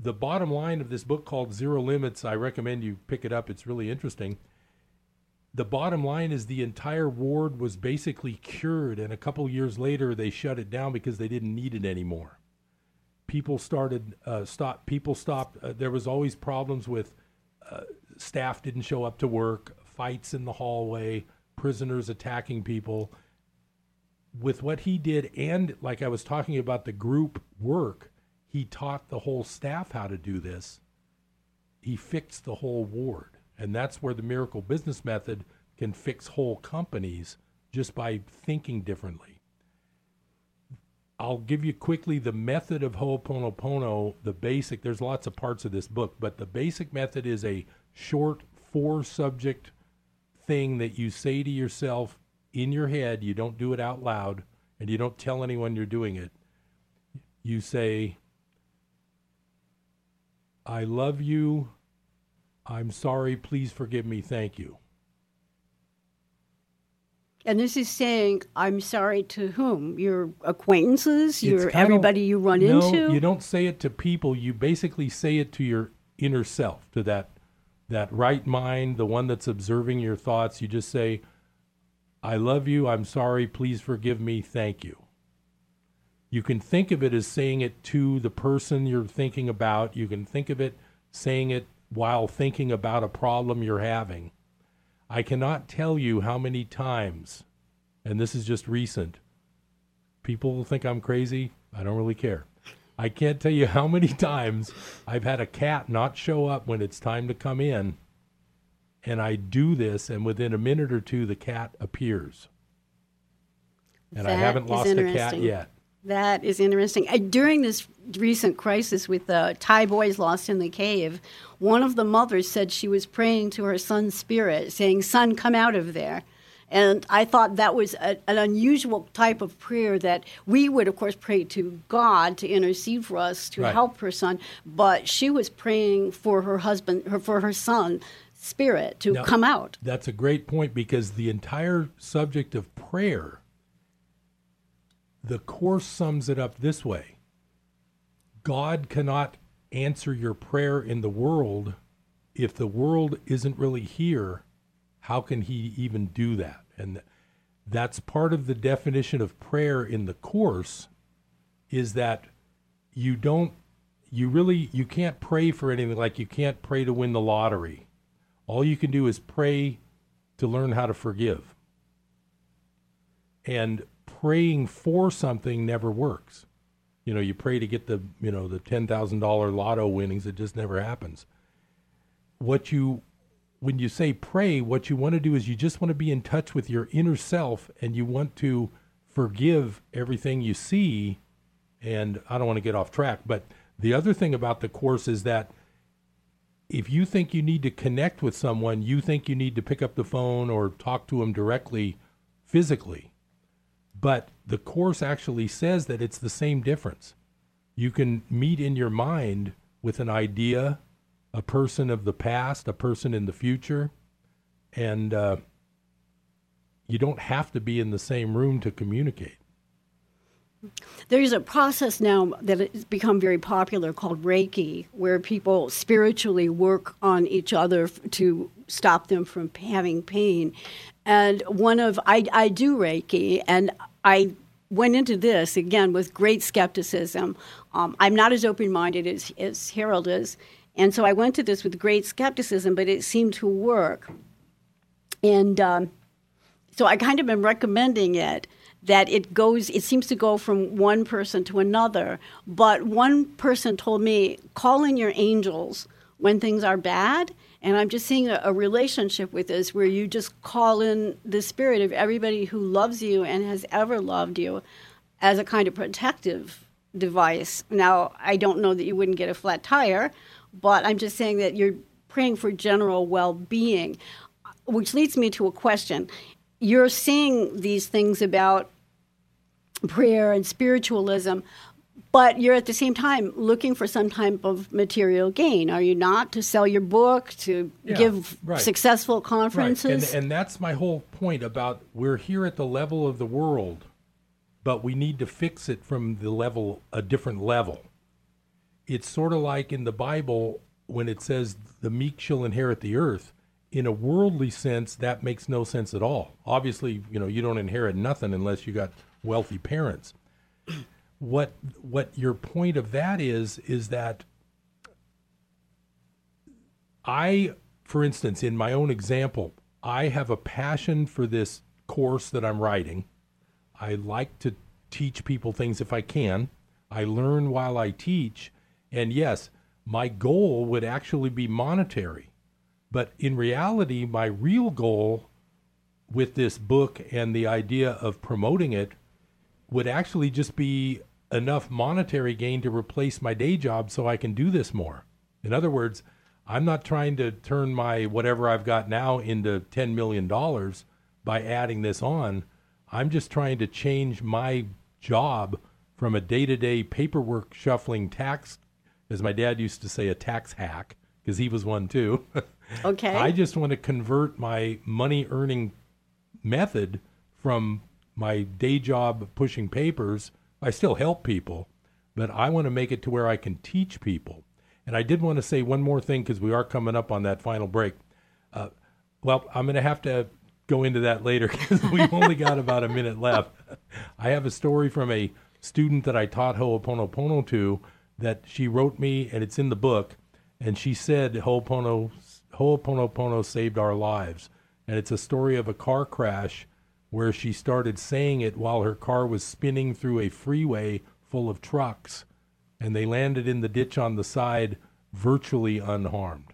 The bottom line of this book called Zero Limits, I recommend you pick it up. It's really interesting. The bottom line is the entire ward was basically cured, and a couple years later they shut it down because they didn't need it anymore. People started uh, stop. People stopped. Uh, there was always problems with uh, staff didn't show up to work, fights in the hallway, prisoners attacking people with what he did, and like I was talking about the group work, he taught the whole staff how to do this. He fixed the whole ward. And that's where the miracle business method can fix whole companies just by thinking differently. I'll give you quickly the method of Ho'oponopono, the basic. There's lots of parts of this book, but the basic method is a short four subject thing that you say to yourself in your head, you don't do it out loud, and you don't tell anyone you're doing it. You say, I love you. I'm sorry. Please forgive me. Thank you. And this is saying, I'm sorry to whom? Your acquaintances? Your everybody you run no, into? You don't say it to people. You basically say it to your inner self, to that that right mind, the one that's observing your thoughts. You just say, I love you. I'm sorry. Please forgive me. Thank you. You can think of it as saying it to the person you're thinking about. You can think of it saying it while thinking about a problem you're having. I cannot tell you how many times, and this is just recent, people will think I'm crazy. I don't really care. I can't tell you how many times I've had a cat not show up when it's time to come in and I do this, and within a minute or two, the cat appears. And That I haven't lost a cat yet. That is interesting. Uh, during this recent crisis with the Thai boys lost in the cave, one of the mothers said she was praying to her son's spirit, saying, Son, come out of there. And I thought that was a, an unusual type of prayer that we would, of course, pray to God to intercede for us to Right. help her son. But she was praying for her husband, her, for her son, spirit to Now, come out. That's a great point because the entire subject of prayer, the Course sums it up this way God cannot answer your prayer in the world if the world isn't really here. How can He even do that? And that's part of the definition of prayer in the Course is that you don't you really you can't pray for anything like you can't pray to win the lottery all you can do is pray to learn how to forgive and praying for something never works you know you pray to get the you know the $10,000 lotto winnings it just never happens what you when you say pray what you want to do is you just want to be in touch with your inner self and you want to forgive everything you see and I don't want to get off track, but the other thing about the course is that if you think you need to connect with someone, you think you need to pick up the phone or talk to them directly physically. But the course actually says that it's the same difference. You can meet in your mind with an idea, a person of the past, a person in the future, and uh, you don't have to be in the same room to communicate. There's a process now that has become very popular called Reiki, where people spiritually work on each other to stop them from having pain. And one of I, I do Reiki, and I went into this again with great skepticism. Um, I'm not as open minded as, as Harold is, and so I went to this with great skepticism, but it seemed to work. And um, so I kind of am recommending it that it goes it seems to go from one person to another but one person told me call in your angels when things are bad and i'm just seeing a, a relationship with this where you just call in the spirit of everybody who loves you and has ever loved you as a kind of protective device. Now i don't know that you wouldn't get a flat tire but i'm just saying that you're praying for general well-being which leads me to a question. You're seeing these things about prayer and spiritualism, but you're at the same time looking for some type of material gain, are you not? To sell your book, to Yeah, give right. successful Right. conferences? And, and that's my whole point about we're here at the level of the world, but we need to fix it from the level, a different level. It's sort of like in the Bible when it says the meek shall inherit the earth. In a worldly sense, that makes no sense at all. Obviously, you know, you don't inherit nothing unless you got wealthy parents. What what your point of that is is that I, for instance, in my own example, I have a passion for this course that I'm writing. I like to teach people things if I can. I learn while I teach. And yes, my goal would actually be monetary. But in reality, my real goal with this book and the idea of promoting it would actually just be enough monetary gain to replace my day job so I can do this more. In other words, I'm not trying to turn my whatever I've got now into $10 million by adding this on. I'm just trying to change my job from a day to day paperwork shuffling tax, as my dad used to say, a tax hack, because he was one too. Okay. I just want to convert my money earning method from my day job pushing papers. I still help people, but I want to make it to where I can teach people. And I did want to say one more thing because we are coming up on that final break. Uh, well, I'm going to have to go into that later because we've only got about a minute left. I have a story from a student that I taught Ho'oponopono to that she wrote me, and it's in the book. And she said Ho'opono, Ho'oponopono saved our lives. And it's a story of a car crash where she started saying it while her car was spinning through a freeway full of trucks. And they landed in the ditch on the side virtually unharmed.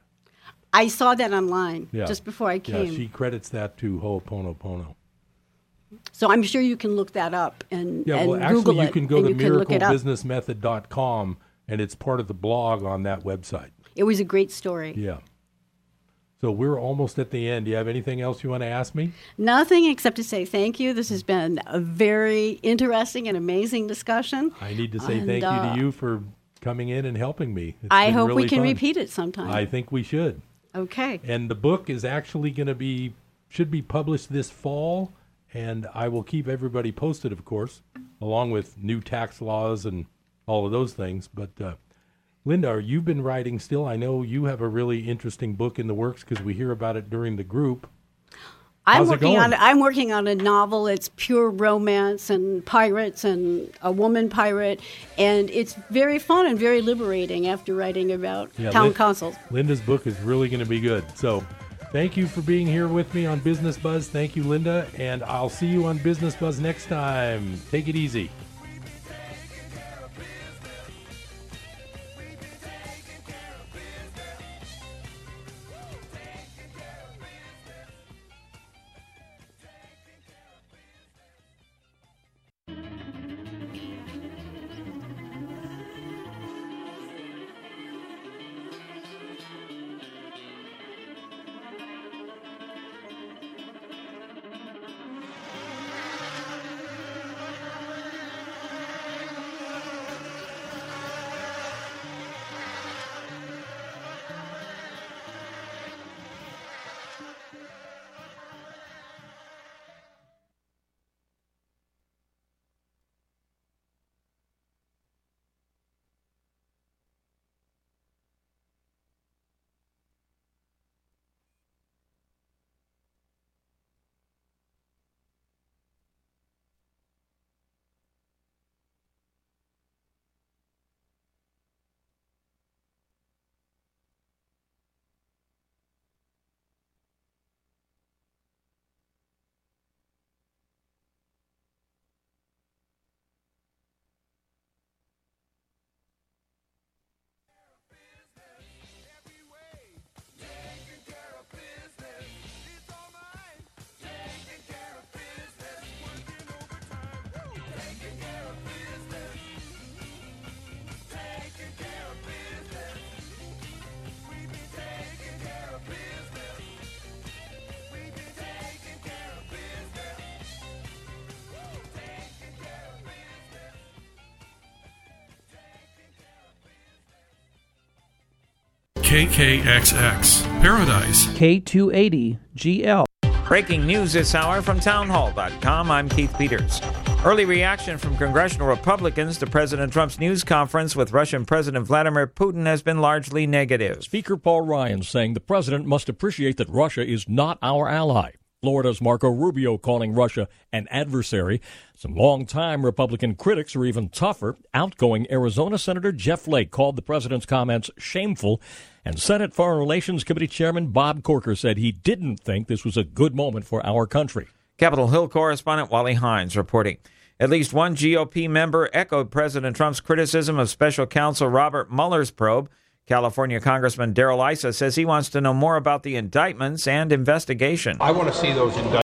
I saw that online Yeah. just before I came. Yeah, she credits that to Ho'oponopono. so I'm sure you can look that up and, Yeah, and well, actually, Google you it. can go to you can look it up. miraclebusinessmethod.com, and it's part of the blog on that website. It was a great story. Yeah. So we're almost at the end. Do you have anything else you want to ask me? Nothing except to say thank you. This has been a very interesting and amazing discussion. I need to say And, thank you uh, to you for coming in and helping me. It's I hope we can fun. repeat it sometime. I think we should. Okay. And the book is actually going to be should be published this fall, and I will keep everybody posted, of course, along with new tax laws and all of those things. But uh, Linda, you've been writing still. I know you have a really interesting book in the works because we hear about it during the group. I'm How's it working on? I'm working on a novel. It's pure romance and pirates and a woman pirate, and it's very fun and very liberating after writing about Yeah, town Lin- councils. Linda's book is really going to be good. So, thank you for being here with me on Business Buzz. Thank you, Linda, and I'll see you on Business Buzz next time. Take it easy. KKXX, Paradise. K280GL. Breaking news this hour from townhall.com. I'm Keith Peters. Early reaction from congressional Republicans to President Trump's news conference with Russian President Vladimir Putin has been largely negative. Speaker Paul Ryan saying the president must appreciate that Russia is not our ally. Florida's Marco Rubio calling Russia an adversary. Some longtime Republican critics are even tougher. Outgoing Arizona Senator Jeff Flake called the president's comments shameful. And Senate Foreign Relations Committee Chairman Bob Corker said he didn't think this was a good moment for our country. Capitol Hill correspondent Wally Hindes reporting. At least one GOP member echoed President Trump's criticism of special counsel Robert Mueller's probe. California Congressman Darrell Issa says he wants to know more about the indictments and investigation. I want to see those indictments